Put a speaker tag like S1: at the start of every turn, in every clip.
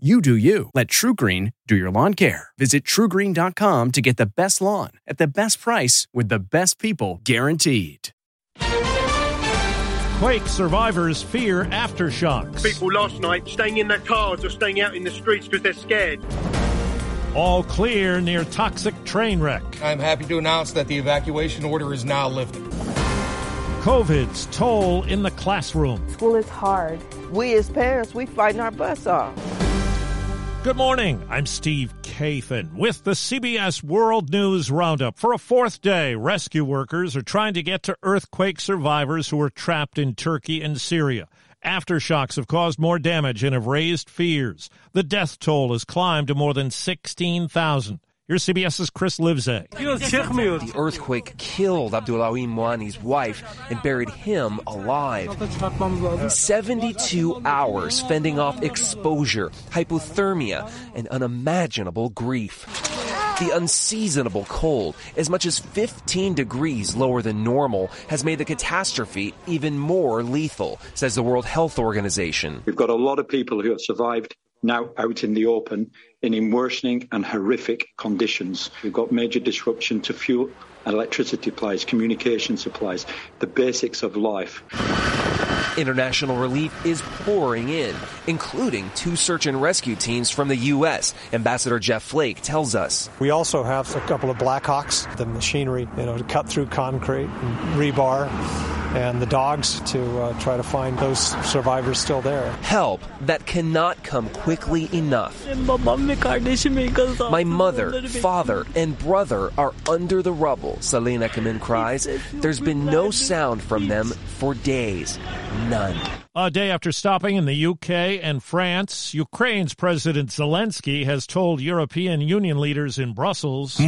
S1: You do you. Let TruGreen do your lawn care. Visit trugreen.com to get the best lawn at the best price with the best people guaranteed.
S2: Quake survivors fear aftershocks.
S3: People last night staying in their cars or staying out in the streets because they're scared.
S2: All clear near toxic train wreck.
S4: I'm happy to announce that the evacuation order is now lifted.
S2: COVID's toll in the classroom.
S5: School is hard. We as parents, we fighting our butts off.
S2: Good morning. I'm Steve Kathan with the CBS World News Roundup. For a fourth day, rescue workers are trying to get to earthquake survivors who are trapped in Turkey and Syria. Aftershocks have caused more damage and have raised fears. The death toll has climbed to more than 16,000. Here's CBS's Chris Livesay.
S6: The earthquake killed Abdulawim Moani's wife and buried him alive. 72 hours fending off exposure, hypothermia, and unimaginable grief. The unseasonable cold, as much as 15 degrees lower than normal, has made the catastrophe even more lethal, says the World Health Organization.
S7: We've got a lot of people who have survived now out in the open in worsening and horrific conditions. We've got major disruption to fuel and electricity supplies, communication supplies, the basics of life.
S6: International relief is pouring in, including two search and rescue teams from the U.S. Ambassador Jeff Flake tells us.
S8: We also have a couple of Blackhawks, the machinery, you know, to cut through concrete and rebar and the dogs to uh, try to find those survivors still there.
S6: Help that cannot come quickly enough. My mother, father, and brother are under the rubble, Selena Kamin cries. There's been no sound from them for days. None.
S2: A day after stopping in the UK and France, Ukraine's President Zelensky has told European Union leaders in Brussels,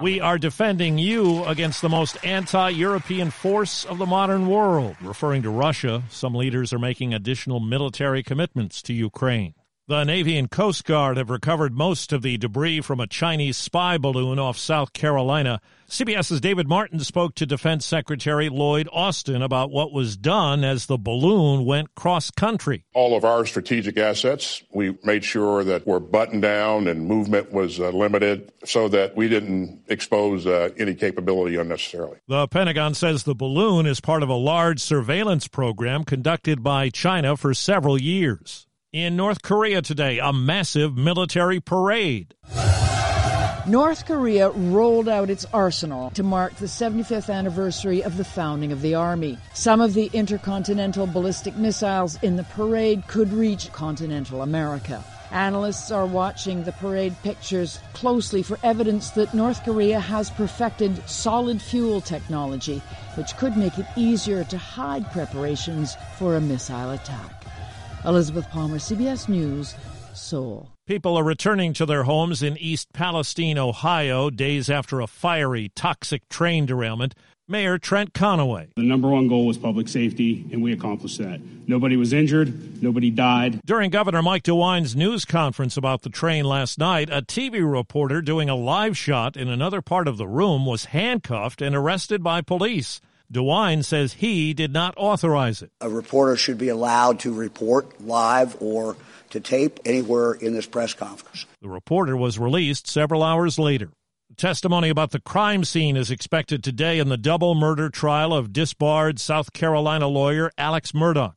S9: We
S2: are defending you against the most anti European force of the modern world. Referring to Russia, some leaders are making additional military commitments to Ukraine. The Navy and Coast Guard have recovered most of the debris from a Chinese spy balloon off South Carolina. CBS's David Martin spoke to Defense Secretary Lloyd Austin about what was done as the balloon went cross country.
S10: All of our strategic assets, we made sure that were buttoned down and movement was uh, limited so that we didn't expose uh, any capability unnecessarily.
S2: The Pentagon says the balloon is part of a large surveillance program conducted by China for several years. In North Korea today, a massive military parade.
S11: North Korea rolled out its arsenal to mark the 75th anniversary of the founding of the Army. Some of the intercontinental ballistic missiles in the parade could reach continental America. Analysts are watching the parade pictures closely for evidence that North Korea has perfected solid fuel technology, which could make it easier to hide preparations for a missile attack. Elizabeth Palmer, CBS News, Seoul.
S2: People are returning to their homes in East Palestine, Ohio, days after a fiery, toxic train derailment. Mayor Trent Conaway.
S12: The number one goal was public safety, and we accomplished that. Nobody was injured, nobody died.
S2: During Governor Mike DeWine's news conference about the train last night, a TV reporter doing a live shot in another part of the room was handcuffed and arrested by police. DeWine says he did not authorize it.
S13: A reporter should be allowed to report live or to tape anywhere in this press conference.
S2: The reporter was released several hours later. Testimony about the crime scene is expected today in the double murder trial of disbarred South Carolina lawyer Alex Murdaugh.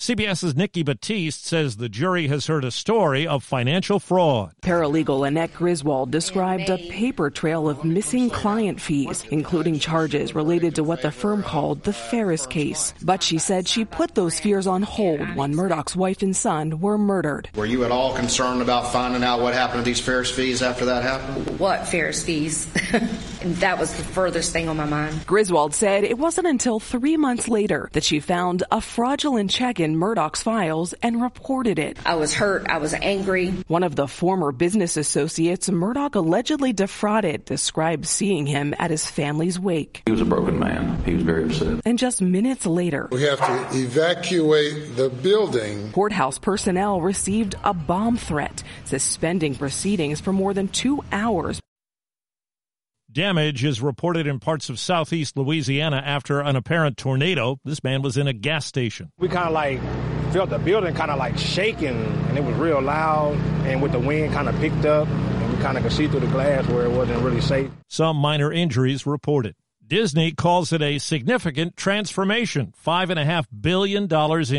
S2: CBS's Nikki Batiste says the jury has heard a story of financial fraud.
S9: Paralegal Annette Griswold described a paper trail of missing client fees, including charges related to what the firm called the Farris case. But she said she put those fears on hold when Murdaugh's wife and son were murdered.
S14: Were you at all concerned about finding out what happened to these Farris fees after that happened?
S15: What Farris fees? that was the furthest thing on my mind.
S9: Griswold said it wasn't until three months later that she found a fraudulent check in Murdaugh's files and reported it.
S15: I was hurt. I was angry.
S9: One of the former business associates Murdaugh allegedly defrauded described seeing him at his family's wake.
S16: He was a broken man. He was very upset.
S9: And just minutes later,
S17: we have to evacuate the building.
S9: Courthouse personnel received a bomb threat, suspending proceedings for more than two hours.
S2: Damage is reported in parts of southeast Louisiana after an apparent tornado. This man was in a gas station.
S18: We kind of like felt the building kind of like shaking, and it was real loud, and with the wind kind of picked up, and we kind of could see through the glass where it wasn't really safe.
S2: Some minor injuries reported. Disney calls it a significant transformation. $5.5 billion in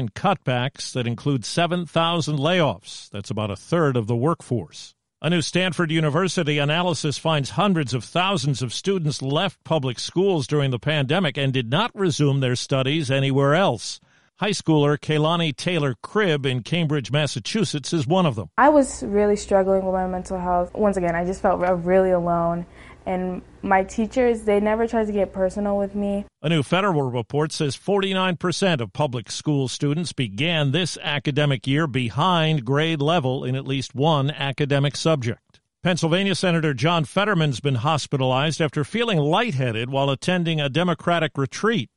S2: cutbacks that include 7,000 layoffs. That's about a third of the workforce. A new Stanford University analysis finds hundreds of thousands of students left public schools during the pandemic and did not resume their studies anywhere else. High schooler Kaylani Taylor Cribb in Cambridge, Massachusetts is one of them.
S19: I was really struggling with my mental health. Once again, I just felt really alone and my teachers, they never tried to get personal with me.
S2: A new federal report says 49% of public school students began this academic year behind grade level in at least one academic subject. Pennsylvania Senator John Fetterman's been hospitalized after feeling lightheaded while attending a Democratic retreat.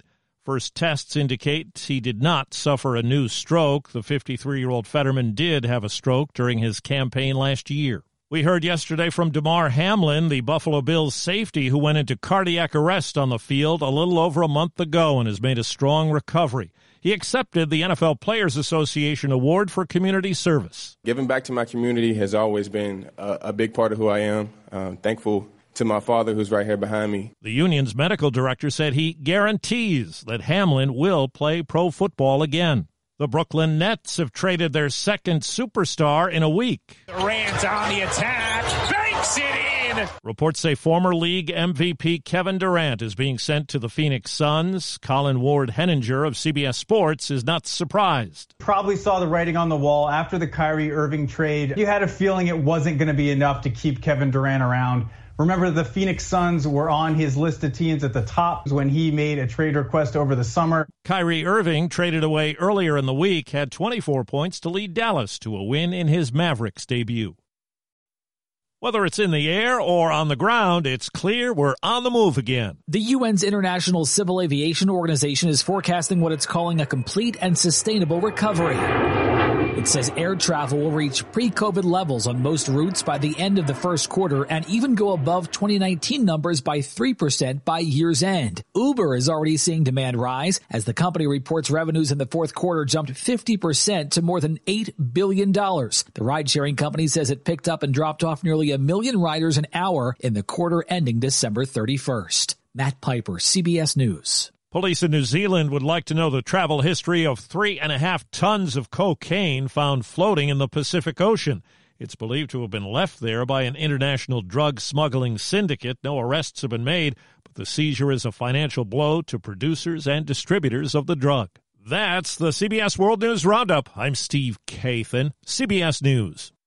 S2: First tests indicate he did not suffer a new stroke. The 53 year old Fetterman did have a stroke during his campaign last year. We heard yesterday from Damar Hamlin, the Buffalo Bills safety who went into cardiac arrest on the field a little over a month ago and has made a strong recovery. He accepted the NFL Players Association Award for Community Service.
S20: Giving back to my community has always been a, a big part of who I am. I'm thankful to my father, who's right here behind me.
S2: The union's medical director said he guarantees that Hamlin will play pro football again. The Brooklyn Nets have traded their second superstar in a week.
S21: Durant on the attack, banks it in.
S2: Reports say former league MVP Kevin Durant is being sent to the Phoenix Suns. Colin Ward Henninger of CBS Sports is not surprised.
S22: Probably saw the writing on the wall after the Kyrie Irving trade. You had a feeling it wasn't going to be enough to keep Kevin Durant around. Remember, the Phoenix Suns were on his list of teams at the top when he made a trade request over the summer.
S2: Kyrie Irving, traded away earlier in the week, had 24 points to lead Dallas to a win in his Mavericks debut. Whether it's in the air or on the ground, it's clear we're on the move again.
S23: The UN's International Civil Aviation Organization is forecasting what it's calling a complete and sustainable recovery. It says air travel will reach pre-COVID levels on most routes by the end of the first quarter and even go above 2019 numbers by 3% by year's end. Uber is already seeing demand rise as the company reports revenues in the fourth quarter jumped 50% to more than $8 billion. The ride sharing company says it picked up and dropped off nearly a million riders an hour in the quarter ending December 31st. Matt Piper, CBS News.
S2: Police in New Zealand would like to know the travel history of three and a half tons of cocaine found floating in the Pacific Ocean. It's believed to have been left there by an international drug smuggling syndicate. No arrests have been made, but the seizure is a financial blow to producers and distributors of the drug. That's the CBS World News Roundup. I'm Steve Kathan, CBS News.